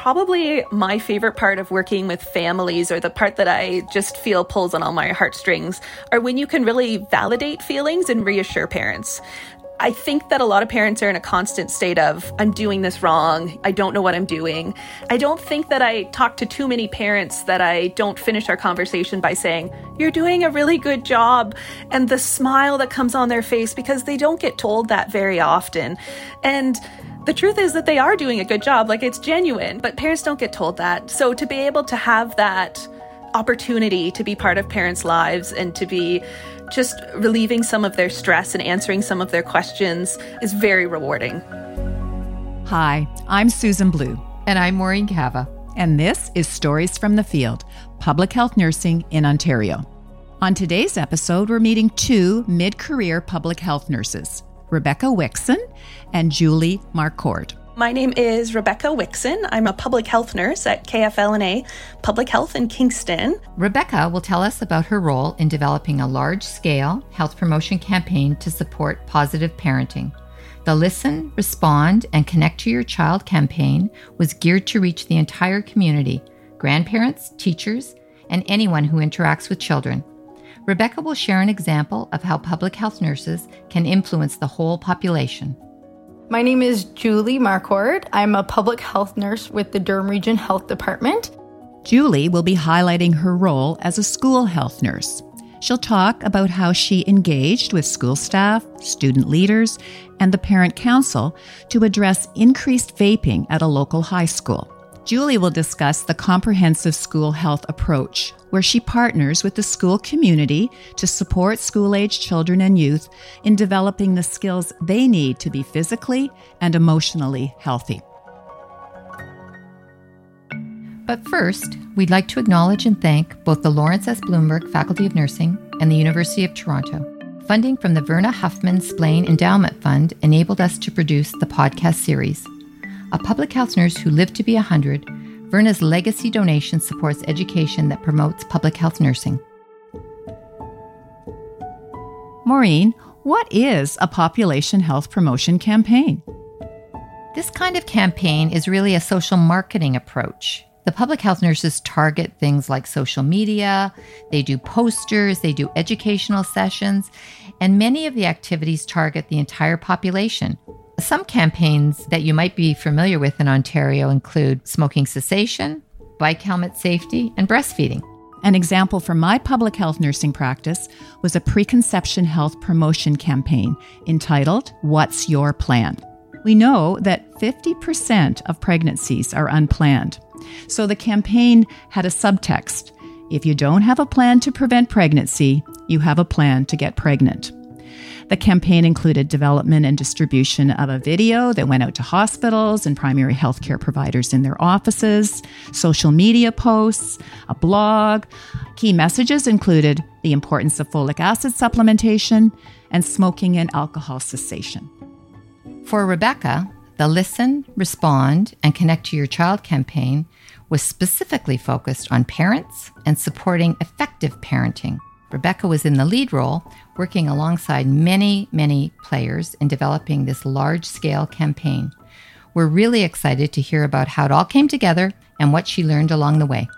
probably my favorite part of working with families, or the part that I just feel pulls on all my heartstrings, are when you can really validate feelings and reassure parents. I think that a lot of parents are in a constant state of, I'm doing this wrong. I don't know what I'm doing. I don't think that I talk to too many parents that I don't finish our conversation by saying, You're doing a really good job. And the smile that comes on their face because they don't get told that very often. And the truth is that they are doing a good job, like it's genuine, but parents don't get told that. So to be able to have that opportunity to be part of parents' lives and to be just relieving some of their stress and answering some of their questions is very rewarding. Hi, I'm Susan Blue. And I'm Maureen Cava. And this is Stories from the Field, Public Health Nursing in Ontario. On today's episode, we're meeting two mid career public health nurses, Rebecca Wixon and Julie Marcourt. My name is Rebecca Wixon. I'm a public health nurse at KFL&A Public Health in Kingston. Rebecca will tell us about her role in developing a large scale health promotion campaign to support positive parenting. The Listen, Respond, and Connect to Your Child campaign was geared to reach the entire community grandparents, teachers, and anyone who interacts with children. Rebecca will share an example of how public health nurses can influence the whole population. My name is Julie Marcourt. I'm a public health nurse with the Durham Region Health Department. Julie will be highlighting her role as a school health nurse. She'll talk about how she engaged with school staff, student leaders, and the parent council to address increased vaping at a local high school. Julie will discuss the comprehensive school health approach, where she partners with the school community to support school age children and youth in developing the skills they need to be physically and emotionally healthy. But first, we'd like to acknowledge and thank both the Lawrence S. Bloomberg Faculty of Nursing and the University of Toronto. Funding from the Verna Huffman Splane Endowment Fund enabled us to produce the podcast series. A public health nurse who lived to be 100, Verna's legacy donation supports education that promotes public health nursing. Maureen, what is a population health promotion campaign? This kind of campaign is really a social marketing approach. The public health nurses target things like social media, they do posters, they do educational sessions, and many of the activities target the entire population. Some campaigns that you might be familiar with in Ontario include smoking cessation, bike helmet safety, and breastfeeding. An example from my public health nursing practice was a preconception health promotion campaign entitled What's Your Plan? We know that 50% of pregnancies are unplanned. So the campaign had a subtext If you don't have a plan to prevent pregnancy, you have a plan to get pregnant. The campaign included development and distribution of a video that went out to hospitals and primary healthcare providers in their offices, social media posts, a blog. Key messages included the importance of folic acid supplementation and smoking and alcohol cessation. For Rebecca, the Listen, Respond, and Connect to Your Child campaign was specifically focused on parents and supporting effective parenting. Rebecca was in the lead role, working alongside many, many players in developing this large scale campaign. We're really excited to hear about how it all came together and what she learned along the way.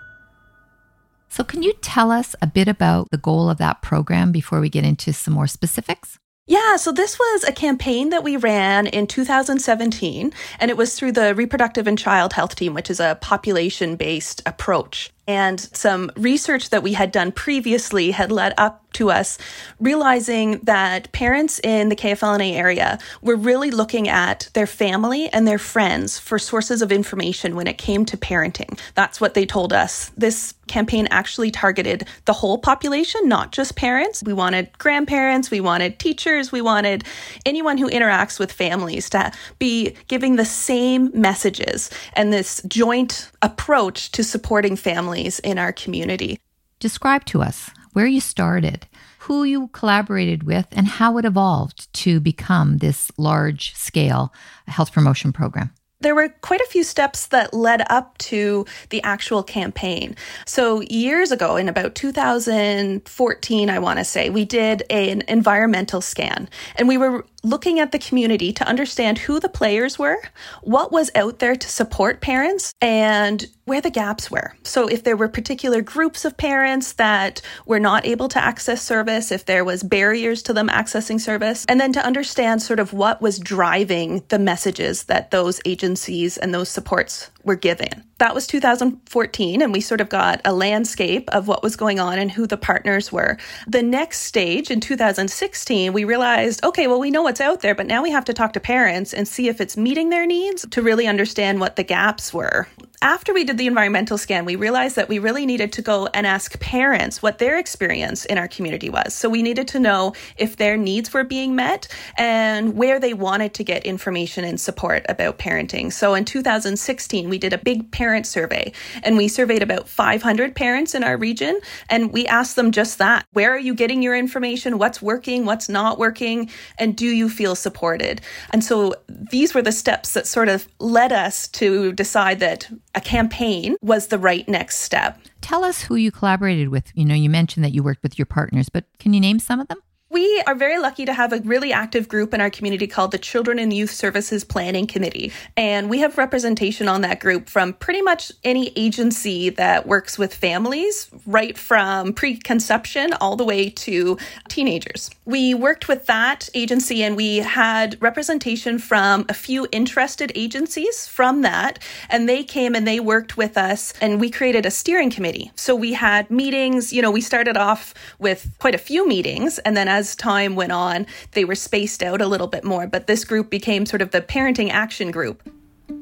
So, can you tell us a bit about the goal of that program before we get into some more specifics? Yeah, so this was a campaign that we ran in 2017, and it was through the Reproductive and Child Health Team, which is a population based approach. And some research that we had done previously had led up to us realizing that parents in the KFL&A area were really looking at their family and their friends for sources of information when it came to parenting. That's what they told us. This campaign actually targeted the whole population, not just parents. We wanted grandparents, we wanted teachers, we wanted anyone who interacts with families to be giving the same messages and this joint approach to supporting families in our community. Describe to us where you started, who you collaborated with, and how it evolved to become this large scale health promotion program. There were quite a few steps that led up to the actual campaign. So, years ago, in about 2014, I want to say, we did an environmental scan and we were looking at the community to understand who the players were, what was out there to support parents, and where the gaps were. So, if there were particular groups of parents that were not able to access service, if there was barriers to them accessing service, and then to understand sort of what was driving the messages that those agencies and those supports were given. That was 2014, and we sort of got a landscape of what was going on and who the partners were. The next stage in 2016, we realized okay, well, we know what's out there, but now we have to talk to parents and see if it's meeting their needs to really understand what the gaps were after we did the environmental scan, we realized that we really needed to go and ask parents what their experience in our community was. So we needed to know if their needs were being met and where they wanted to get information and support about parenting. So in 2016, we did a big parent survey and we surveyed about 500 parents in our region and we asked them just that. Where are you getting your information? What's working? What's not working? And do you feel supported? And so these were the steps that sort of led us to decide that a campaign was the right next step. Tell us who you collaborated with. You know, you mentioned that you worked with your partners, but can you name some of them? We are very lucky to have a really active group in our community called the Children and Youth Services Planning Committee. And we have representation on that group from pretty much any agency that works with families, right from preconception all the way to teenagers. We worked with that agency and we had representation from a few interested agencies from that. And they came and they worked with us and we created a steering committee. So we had meetings, you know, we started off with quite a few meetings and then as as time went on, they were spaced out a little bit more, but this group became sort of the parenting action group.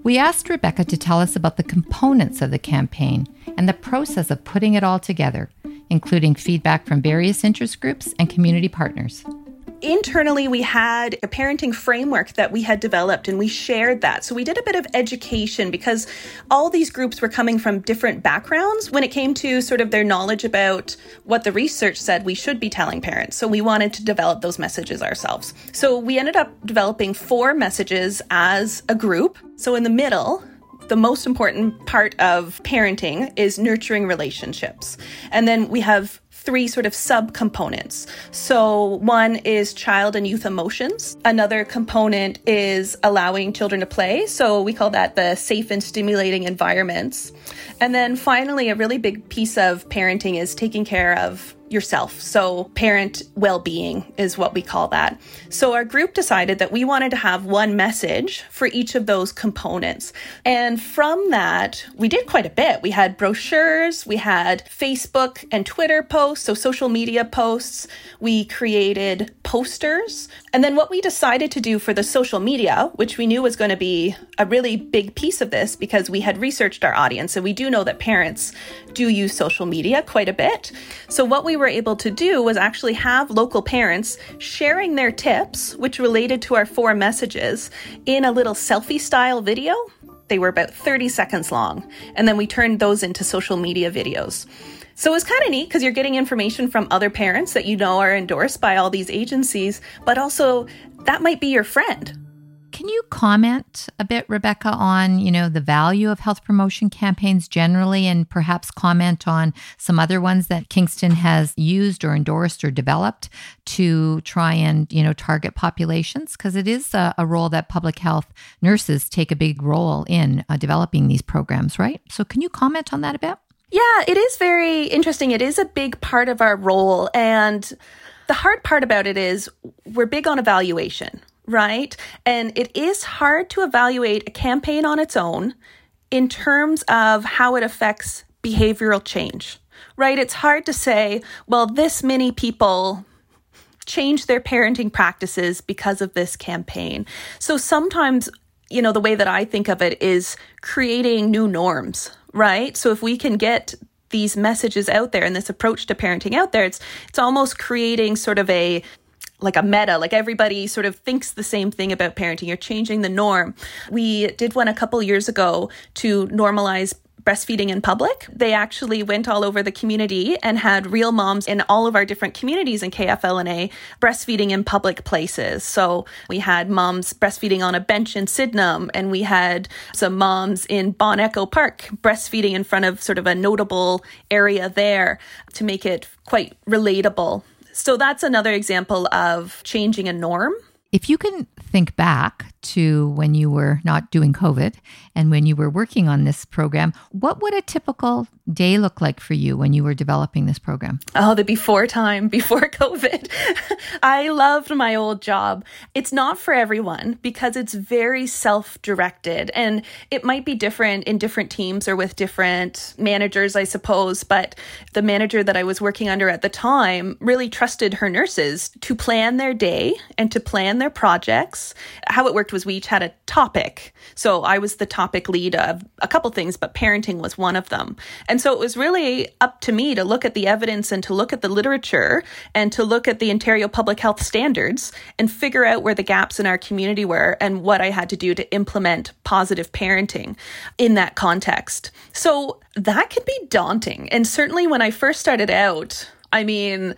We asked Rebecca to tell us about the components of the campaign and the process of putting it all together, including feedback from various interest groups and community partners internally we had a parenting framework that we had developed and we shared that. So we did a bit of education because all these groups were coming from different backgrounds when it came to sort of their knowledge about what the research said we should be telling parents. So we wanted to develop those messages ourselves. So we ended up developing four messages as a group. So in the middle, the most important part of parenting is nurturing relationships. And then we have three sort of sub components. So, one is child and youth emotions. Another component is allowing children to play. So, we call that the safe and stimulating environments. And then finally, a really big piece of parenting is taking care of yourself. So, parent well being is what we call that. So, our group decided that we wanted to have one message for each of those components. And from that, we did quite a bit. We had brochures, we had Facebook and Twitter posts, so social media posts. We created posters. And then, what we decided to do for the social media, which we knew was going to be a really big piece of this because we had researched our audience and we do know that parents do use social media quite a bit. So, what we were able to do was actually have local parents sharing their tips, which related to our four messages, in a little selfie style video. They were about 30 seconds long. And then we turned those into social media videos. So it was kind of neat because you're getting information from other parents that you know are endorsed by all these agencies, but also that might be your friend can you comment a bit, Rebecca, on you know the value of health promotion campaigns generally, and perhaps comment on some other ones that Kingston has used or endorsed or developed to try and you know target populations? Because it is a, a, role that public health nurses take a big role in uh, developing these programs, right? So, can you comment on that a bit? Yeah, it is very interesting. It is a big part of our role, and the hard part about it is we're big on evaluation, right? And it is hard to evaluate a campaign on its own in terms of how it affects behavioral change, right? It's hard to say, well, this many people change their parenting practices because of this campaign. So sometimes, you know, the way that I think of it is creating new norms, right? So if we can get these messages out there and this approach to parenting out there, it's it's almost creating sort of a like a meta, like everybody sort of thinks the same thing about parenting. You're changing the norm. We did one a couple years ago to normalize breastfeeding in public. They actually went all over the community and had real moms in all of our different communities in KFL&A breastfeeding in public places. So we had moms breastfeeding on a bench in Sydenham, and we had some moms in Bon Echo Park breastfeeding in front of sort of a notable area there to make it quite relatable. So that's another example of changing a norm. If you can think back to when you were not doing COVID and when you were working on this program, what would a typical day look like for you when you were developing this program? Oh, the before time, before COVID. I loved my old job. It's not for everyone because it's very self directed and it might be different in different teams or with different managers, I suppose. But the manager that I was working under at the time really trusted her nurses to plan their day and to plan their projects. How it worked was we each had a topic. So I was the topic lead of a couple things, but parenting was one of them. And so it was really up to me to look at the evidence and to look at the literature and to look at the Ontario public health standards and figure out where the gaps in our community were and what I had to do to implement positive parenting in that context. So that can be daunting. And certainly when I first started out, I mean,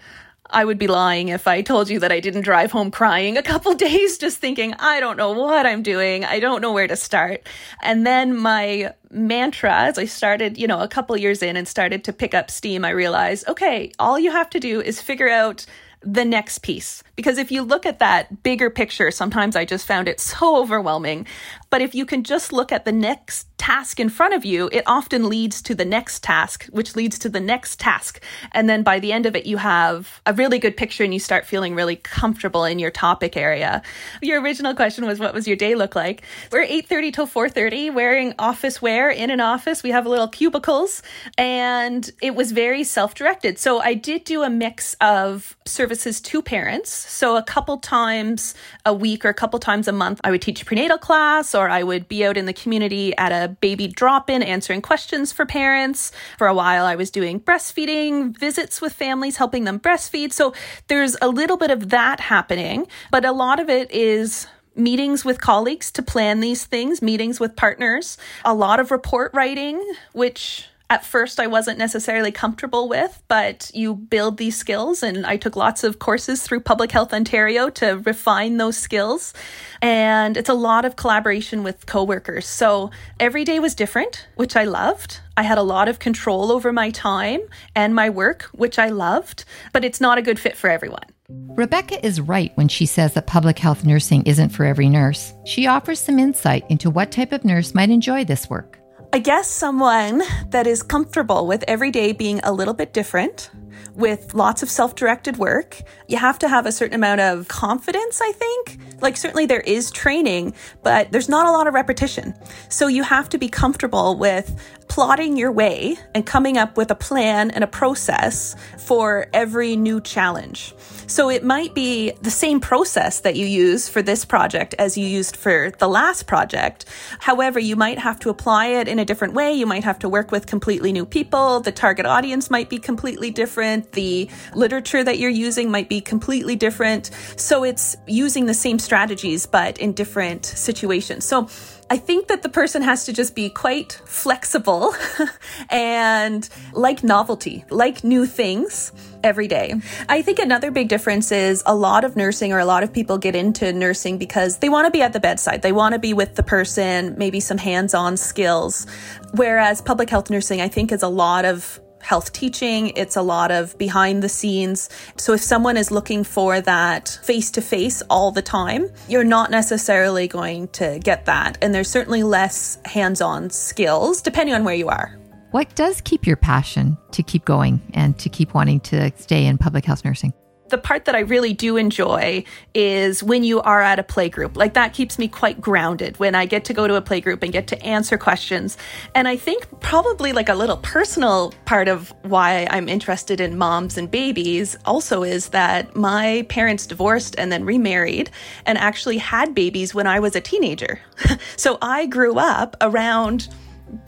I would be lying if I told you that I didn't drive home crying a couple days, just thinking, I don't know what I'm doing. I don't know where to start. And then my mantra, as I started, you know, a couple years in and started to pick up steam, I realized, okay, all you have to do is figure out the next piece. Because if you look at that bigger picture, sometimes I just found it so overwhelming. But if you can just look at the next task in front of you, it often leads to the next task, which leads to the next task. And then by the end of it, you have a really good picture and you start feeling really comfortable in your topic area. Your original question was, what was your day look like? We're 8.30 till 4.30 wearing office wear in an office. We have little cubicles and it was very self-directed. So I did do a mix of services to parents. So a couple times a week or a couple times a month, I would teach a prenatal class or I would be out in the community at a baby drop in answering questions for parents. For a while, I was doing breastfeeding visits with families, helping them breastfeed. So there's a little bit of that happening, but a lot of it is meetings with colleagues to plan these things, meetings with partners, a lot of report writing, which at first I wasn't necessarily comfortable with, but you build these skills. And I took lots of courses through Public Health Ontario to refine those skills. And it's a lot of collaboration with coworkers. So every day was different, which I loved. I had a lot of control over my time and my work, which I loved, but it's not a good fit for everyone. Rebecca is right when she says that public health nursing isn't for every nurse. She offers some insight into what type of nurse might enjoy this work. I guess someone that is comfortable with every day being a little bit different, with lots of self directed work. You have to have a certain amount of confidence, I think. Like, certainly there is training, but there's not a lot of repetition. So you have to be comfortable with plotting your way and coming up with a plan and a process for every new challenge. So it might be the same process that you use for this project as you used for the last project. However, you might have to apply it in a different way. You might have to work with completely new people. The target audience might be completely different. The literature that you're using might be completely different. So it's using the same strategies, but in different situations. So I think that the person has to just be quite flexible and like novelty, like new things every day. I think another big difference is a lot of nursing or a lot of people get into nursing because they want to be at the bedside. They want to be with the person, maybe some hands on skills. Whereas public health nursing, I think, is a lot of health teaching, it's a lot of behind the scenes. So if someone is looking for that face to face all the time, you're not necessarily going to get that. And there's certainly less hands on skills depending on where you are. What does keep your passion to keep going and to keep wanting to stay in public health nursing? The part that I really do enjoy is when you are at a playgroup. Like that keeps me quite grounded when I get to go to a playgroup and get to answer questions. And I think probably like a little personal part of why I'm interested in moms and babies also is that my parents divorced and then remarried and actually had babies when I was a teenager. so I grew up around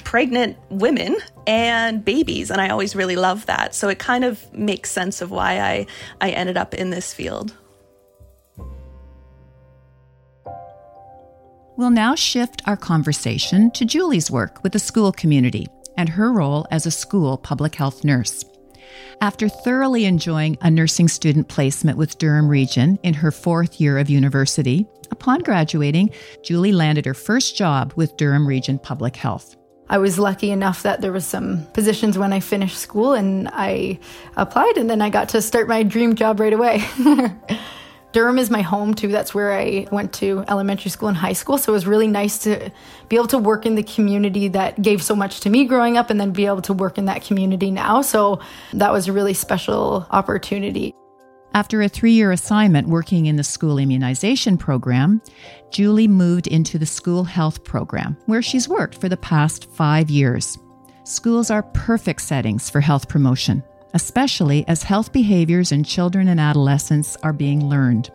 pregnant women and babies and i always really love that so it kind of makes sense of why i i ended up in this field We'll now shift our conversation to Julie's work with the school community. and her role as a school public health nurse. After thoroughly enjoying a nursing student placement with Durham Region in her fourth year of university, upon graduating, Julie landed her first job with Durham Region Public Health. I was lucky enough that there was some positions when I finished school and I applied and then I got to start my dream job right away. Durham is my home too. That's where I went to elementary school and high school. So it was really nice to be able to work in the community that gave so much to me growing up and then be able to work in that community now. So that was a really special opportunity. After a three year assignment working in the school immunization program, Julie moved into the school health program, where she's worked for the past five years. Schools are perfect settings for health promotion especially as health behaviors in children and adolescents are being learned.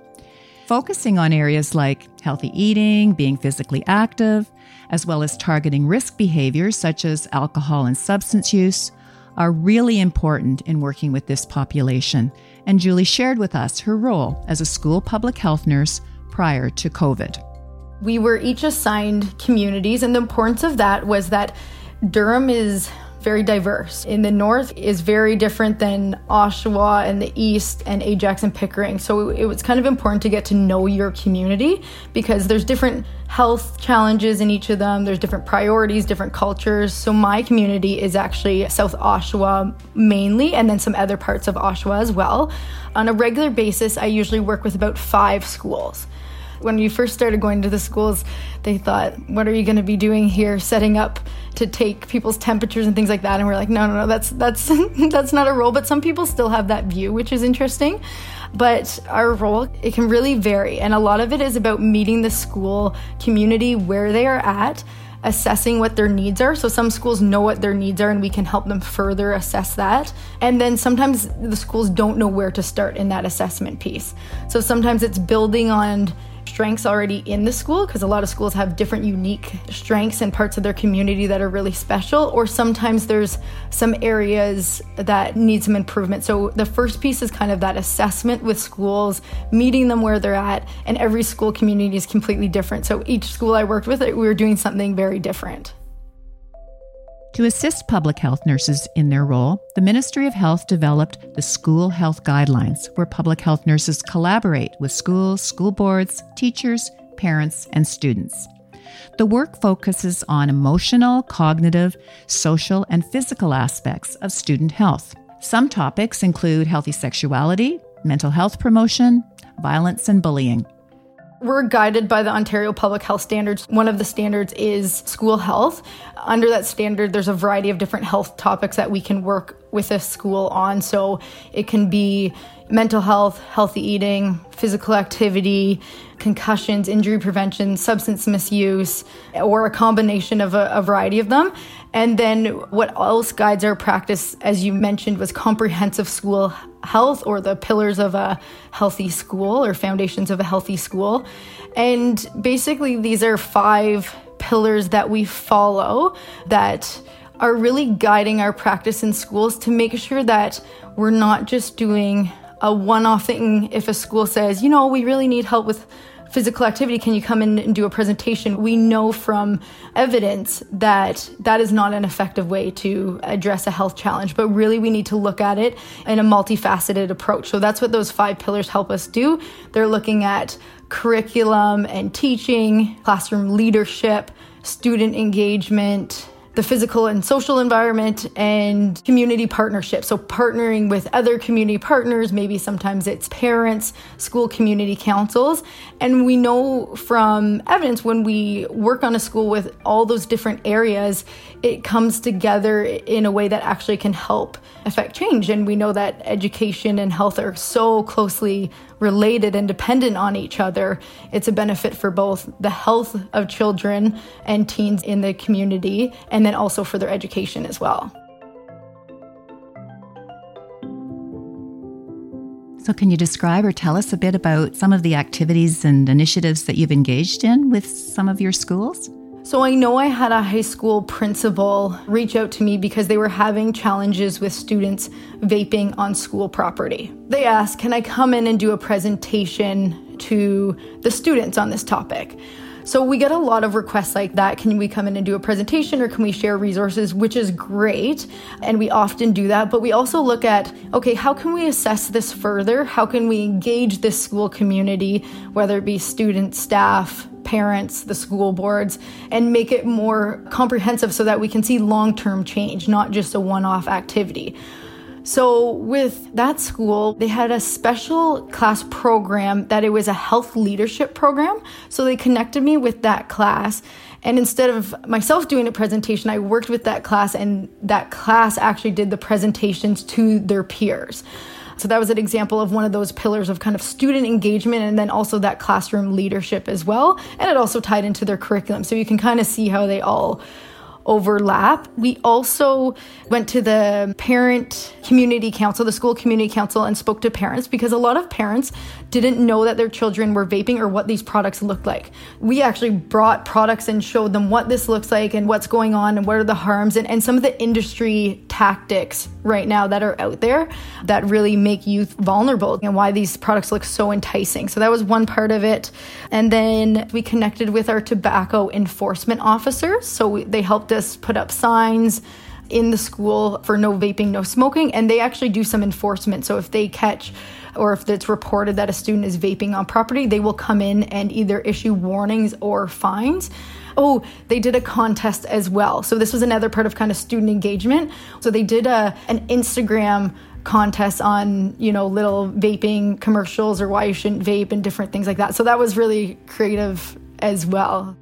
Focusing on areas like healthy eating, being physically active, as well as targeting risk behaviors such as alcohol and substance use, are really important in working with this population. And Julie shared with us her role as a school public health nurse prior to COVID. We were each assigned communities, and the importance of that was that Durham is very diverse. In the north is very different than Oshawa and the east and Ajax and Pickering. So it was kind of important to get to know your community because there's different health challenges in each of them. There's different priorities, different cultures. So my community is actually South Oshawa mainly and then some other parts of Oshawa as well. On a regular basis, I usually work with about 5 schools. When you first started going to the schools, they thought, what are you going to be doing here, setting up to take people's temperatures and things like that? And we're like, no, no, no, that's that's that's not a role. But some people still have that view, which is interesting. But our role, it can really vary. And a lot of it is about meeting the school community where they are at assessing what their needs are. So some schools know what their needs are and we can help them further assess that. And then sometimes the schools don't know where to start in that assessment piece. So sometimes it's building on strengths already in the school because a lot of schools have different unique strengths and parts of their community that are really special or sometimes there's some areas that need some improvement. So the first piece is kind of that assessment with schools meeting them where they're at and every school community is completely different. So each school i worked with we were doing something very different to assist public health nurses in their role, the Ministry of Health developed the School Health Guidelines, where public health nurses collaborate with schools, school boards, teachers, parents, and students. The work focuses on emotional, cognitive, social, and physical aspects of student health. Some topics include healthy sexuality, mental health promotion, violence, and bullying. We're guided by the Ontario Public Health Standards. One of the standards is school health. Under that standard, there's a variety of different health topics that we can work with a school on. So it can be mental health, healthy eating, physical activity, concussions, injury prevention, substance misuse, or a combination of a, a, variety of them. And then what else guides our practice, as you mentioned, was comprehensive school health or the pillars of a healthy school or foundations of a healthy school. And basically, these are five pillars that we follow that are really guiding our practice in schools to make sure that we're not just doing a one off thing if a school says, you know, we really need help with physical activity. Can you come in and do a presentation? We know from evidence that that is not an effective way to address a health challenge but really we need to look at it in a multifaceted approach. So that's what those five pillars help us do. They're looking at curriculum and teaching classroom leadership student engagement the physical and social environment and community partnership. So, partnering with other community partners, maybe sometimes it's parents, school community councils. And we know from evidence when we work on a school with all those different areas, it comes together in a way that actually can help affect change. And we know that education and health are so closely related and dependent on each other, it's a benefit for both the health of children and teens in the community, and then also for their education as well. So, can you describe or tell us a bit about some of the activities and initiatives that you've engaged in with some of your schools? So I know I had a high school principal reach out to me because they were having challenges with students vaping on school property. They asked, Can I come in and do a presentation to the students on this topic? So we get a lot of requests like that. Can we come in and do a presentation or can we share resources, which is great. And we often do that. But we also look at, okay, how can we assess this further? How can we engage this school community, whether it be students, staff, parents, the school boards, and make it more comprehensive so that we can see long term change, not just a one off activity. So, with that school, they had a special class program that it was a health leadership program. So, they connected me with that class. And instead of myself doing a presentation, I worked with that class, and that class actually did the presentations to their peers. So that was an example of one of those pillars of kind of student engagement and then also that classroom leadership as well. And it also tied into their curriculum. So you can kind of see how they all overlap. We also went to the parent community council, the school community council, and spoke to parents because a lot of parents didn't know that their children were vaping or what these products looked like. We actually brought products and showed them what this looks like and what's going on and what are the harms and, and some of the industry tactics right now that are out there that really make youth vulnerable and why these products look so enticing. So that was one part of it. And then we connected with our tobacco enforcement officers. So we, they helped us put up signs in the school for no vaping, no smoking, and they actually do some enforcement. So if they catch or if it's reported that a student is vaping on property, they will come in and either issue warnings or fines. Oh, they did a contest as well. So this was another part of kind of student engagement. So they did a an Instagram contest on, you know, little vaping commercials or why you shouldn't vape and different things like that. So that was really creative as well.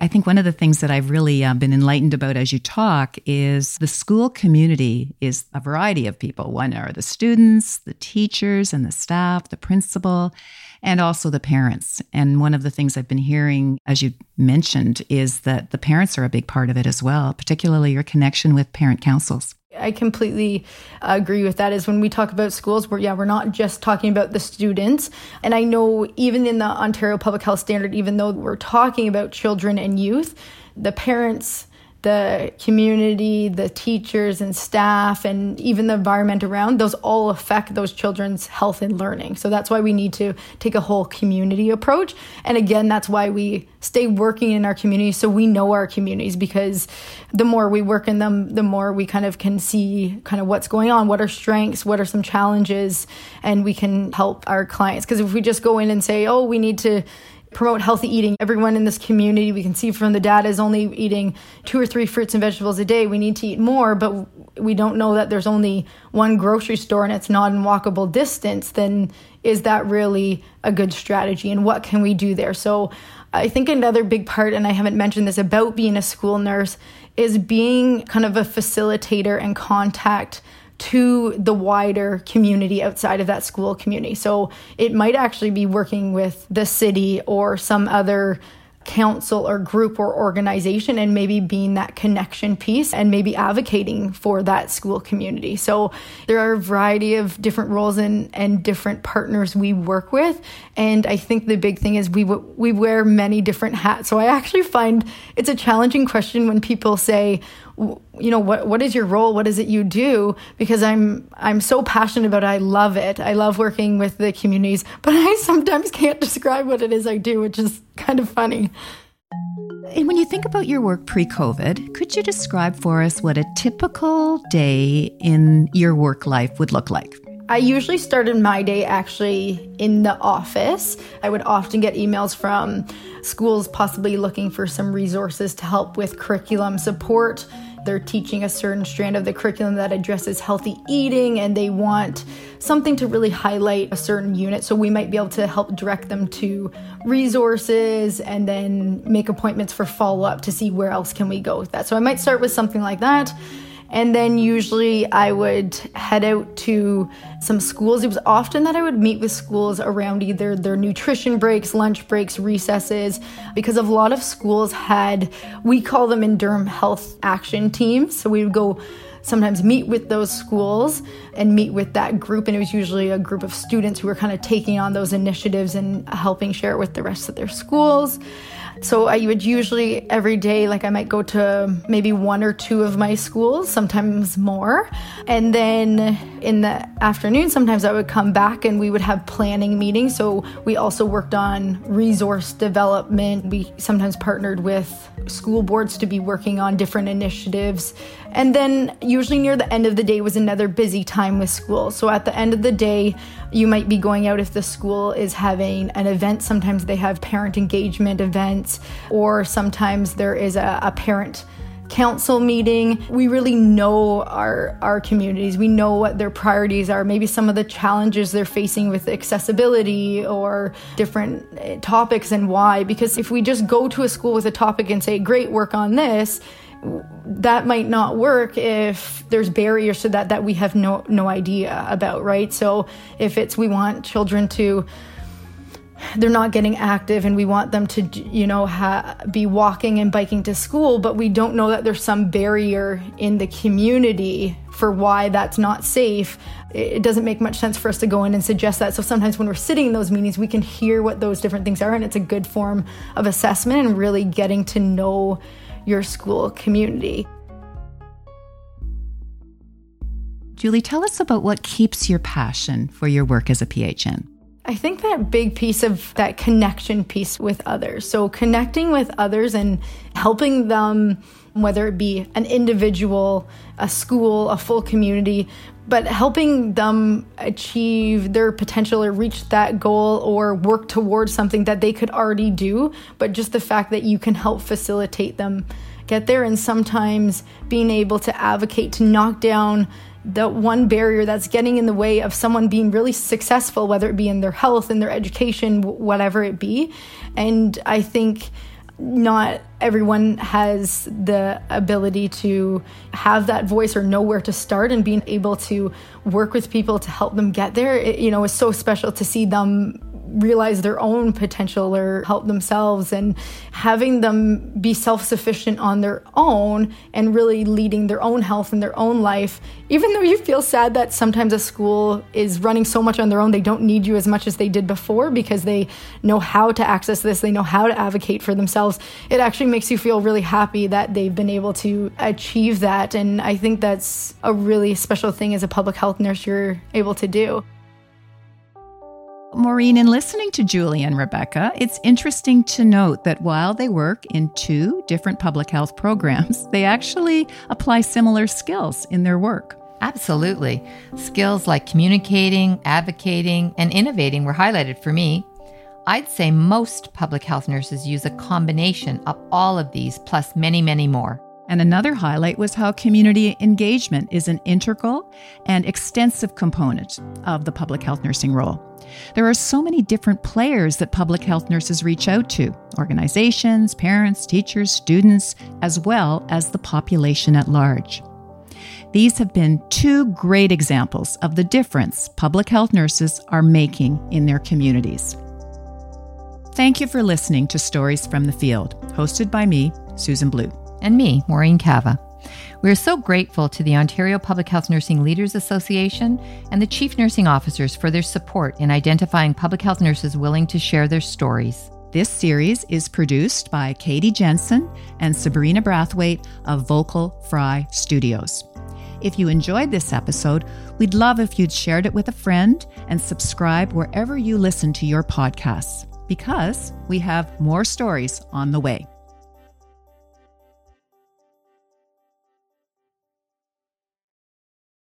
I think one of the things that I've really uh, been enlightened about as you talk is the school community is a variety of people. One are the students, the teachers, and the staff, the principal, and also the parents. And one of the things I've been hearing, as you mentioned, is that the parents are a big part of it as well, particularly your connection with parent councils. I completely uh, agree with that. Is when we talk about schools, we're yeah, we're not just talking about the students. And I know even in the Ontario Public Health Standard, even though we're talking about children and youth, the parents the community, the teachers and staff, and even the environment around, those all affect those children's health and learning. So that's why we need to take a whole community approach. And again, that's why we stay working in our communities so we know our communities because the more we work in them, the more we kind of can see kind of what's going on, what are strengths, what are some challenges, and we can help our clients. Because if we just go in and say, oh, we need to promote healthy eating. Everyone in this community, we can see from the data, is only eating two or three fruits and vegetables a day. We need to eat more, but we don't know that there's only one grocery store and it's not in walkable distance. Then is that really a good strategy? And what can we do there? So I think another big part, and I haven't mentioned this about being a school nurse, is being kind of a facilitator and contact to the wider community outside of that school community. So it might actually be working with the city or some other council or group or organization and maybe being that connection piece and maybe advocating for that school community. So there are a variety of different roles and, and different partners we work with. And I think the big thing is we, we wear many different hats. So I actually find it's a challenging question when people say, you know what what is your role? What is it you do? Because i'm i'm so passionate about it. I love it. I love working with the communities but i sometimes can't describe what it is i do which is kind of funny. And when you think about your work pre COVID, could you describe for us what a typical day in your work life would look like? I usually started my day actually in the office. I would often get emails from schools possibly looking for some resources to help with curriculum support they're teaching a certain strand of the curriculum that addresses healthy eating and they want something to really highlight a certain unit. So we might be able to help direct them to resources and then make appointments for follow up to see where else can we go with that. So I might start with something like that. And then usually I would head out to some schools. It was often that I would meet with schools around either their nutrition breaks, lunch breaks, recesses, because a lot of schools had, we call them in Durham health action teams. So we would go sometimes meet with those schools and meet with that group. And it was usually a group of students who were kind of taking on those initiatives and helping share it with the rest of their schools. So I would usually every day, like I might go to maybe one or two of my schools, sometimes more. And then in the afternoon, sometimes I would come back and we would have planning meetings. So we also worked on resource development. We sometimes partnered with school boards to be working on different initiatives. And then usually near the end of the day was another busy time with school. So at the end of the day, you might be going out if the school is having an event. Sometimes they have parent engagement events, or sometimes there is a, a parent council meeting. We really know our our communities. We know what their priorities are. Maybe some of the challenges they're facing with accessibility or different eh, topics and why. Because if we just go to a school with a topic and say, "Great, work on this," that might not work if there's barriers to that that we have no no idea about, right? So if it's we want children to they're not getting active and we want them to you know ha- be walking and biking to school but we don't know that there's some barrier in the community for why that's not safe it doesn't make much sense for us to go in and suggest that so sometimes when we're sitting in those meetings we can hear what those different things are and it's a good form of assessment and really getting to know your school community. Julie, tell us about what keeps your passion for your work as a PHN. I think that big piece of that connection piece with others. So, connecting with others and helping them, whether it be an individual, a school, a full community, but helping them achieve their potential or reach that goal or work towards something that they could already do, but just the fact that you can help facilitate them get there and sometimes being able to advocate to knock down the one barrier that's getting in the way of someone being really successful, whether it be in their health, in their education, whatever it be. And I think not everyone has the ability to have that voice or know where to start and being able to work with people to help them get there it, you know is so special to see them realize their own potential or help themselves and having them be self-sufficient on their own and really leading their own health and their own life. Even though you feel sad that sometimes a school is running so much on their own they don't need you as much as they did before because they know how to access this they know how to advocate for themselves it actually makes you feel really happy that they've been able to achieve that. And i think that's a really special thing as a public health nurse you're able to do Maureen, in listening to Julie and Rebecca, it's interesting to note that while they work in two different public health programs, they actually apply similar skills in their work. Absolutely. Skills like communicating, advocating, and innovating were highlighted for me. I'd say most public health nurses use a combination of all of these, plus many, many more. And another highlight was how community engagement is an integral and extensive component of the public health nursing role. There are so many different players that public health nurses reach out to organizations, parents, teachers, students, as well as the population at large. These have been two great examples of the difference public health nurses are making in their communities. Thank you for listening to Stories from the Field, hosted by me, Susan Blue. And me, Maureen Cava. We are so grateful to the Ontario Public Health Nursing Leaders Association and the Chief Nursing Officers for their support in identifying public health nurses willing to share their stories. This series is produced by Katie Jensen and Sabrina Brathwaite of Vocal Fry Studios. If you enjoyed this episode, we'd love if you'd shared it with a friend and subscribe wherever you listen to your podcasts because we have more stories on the way.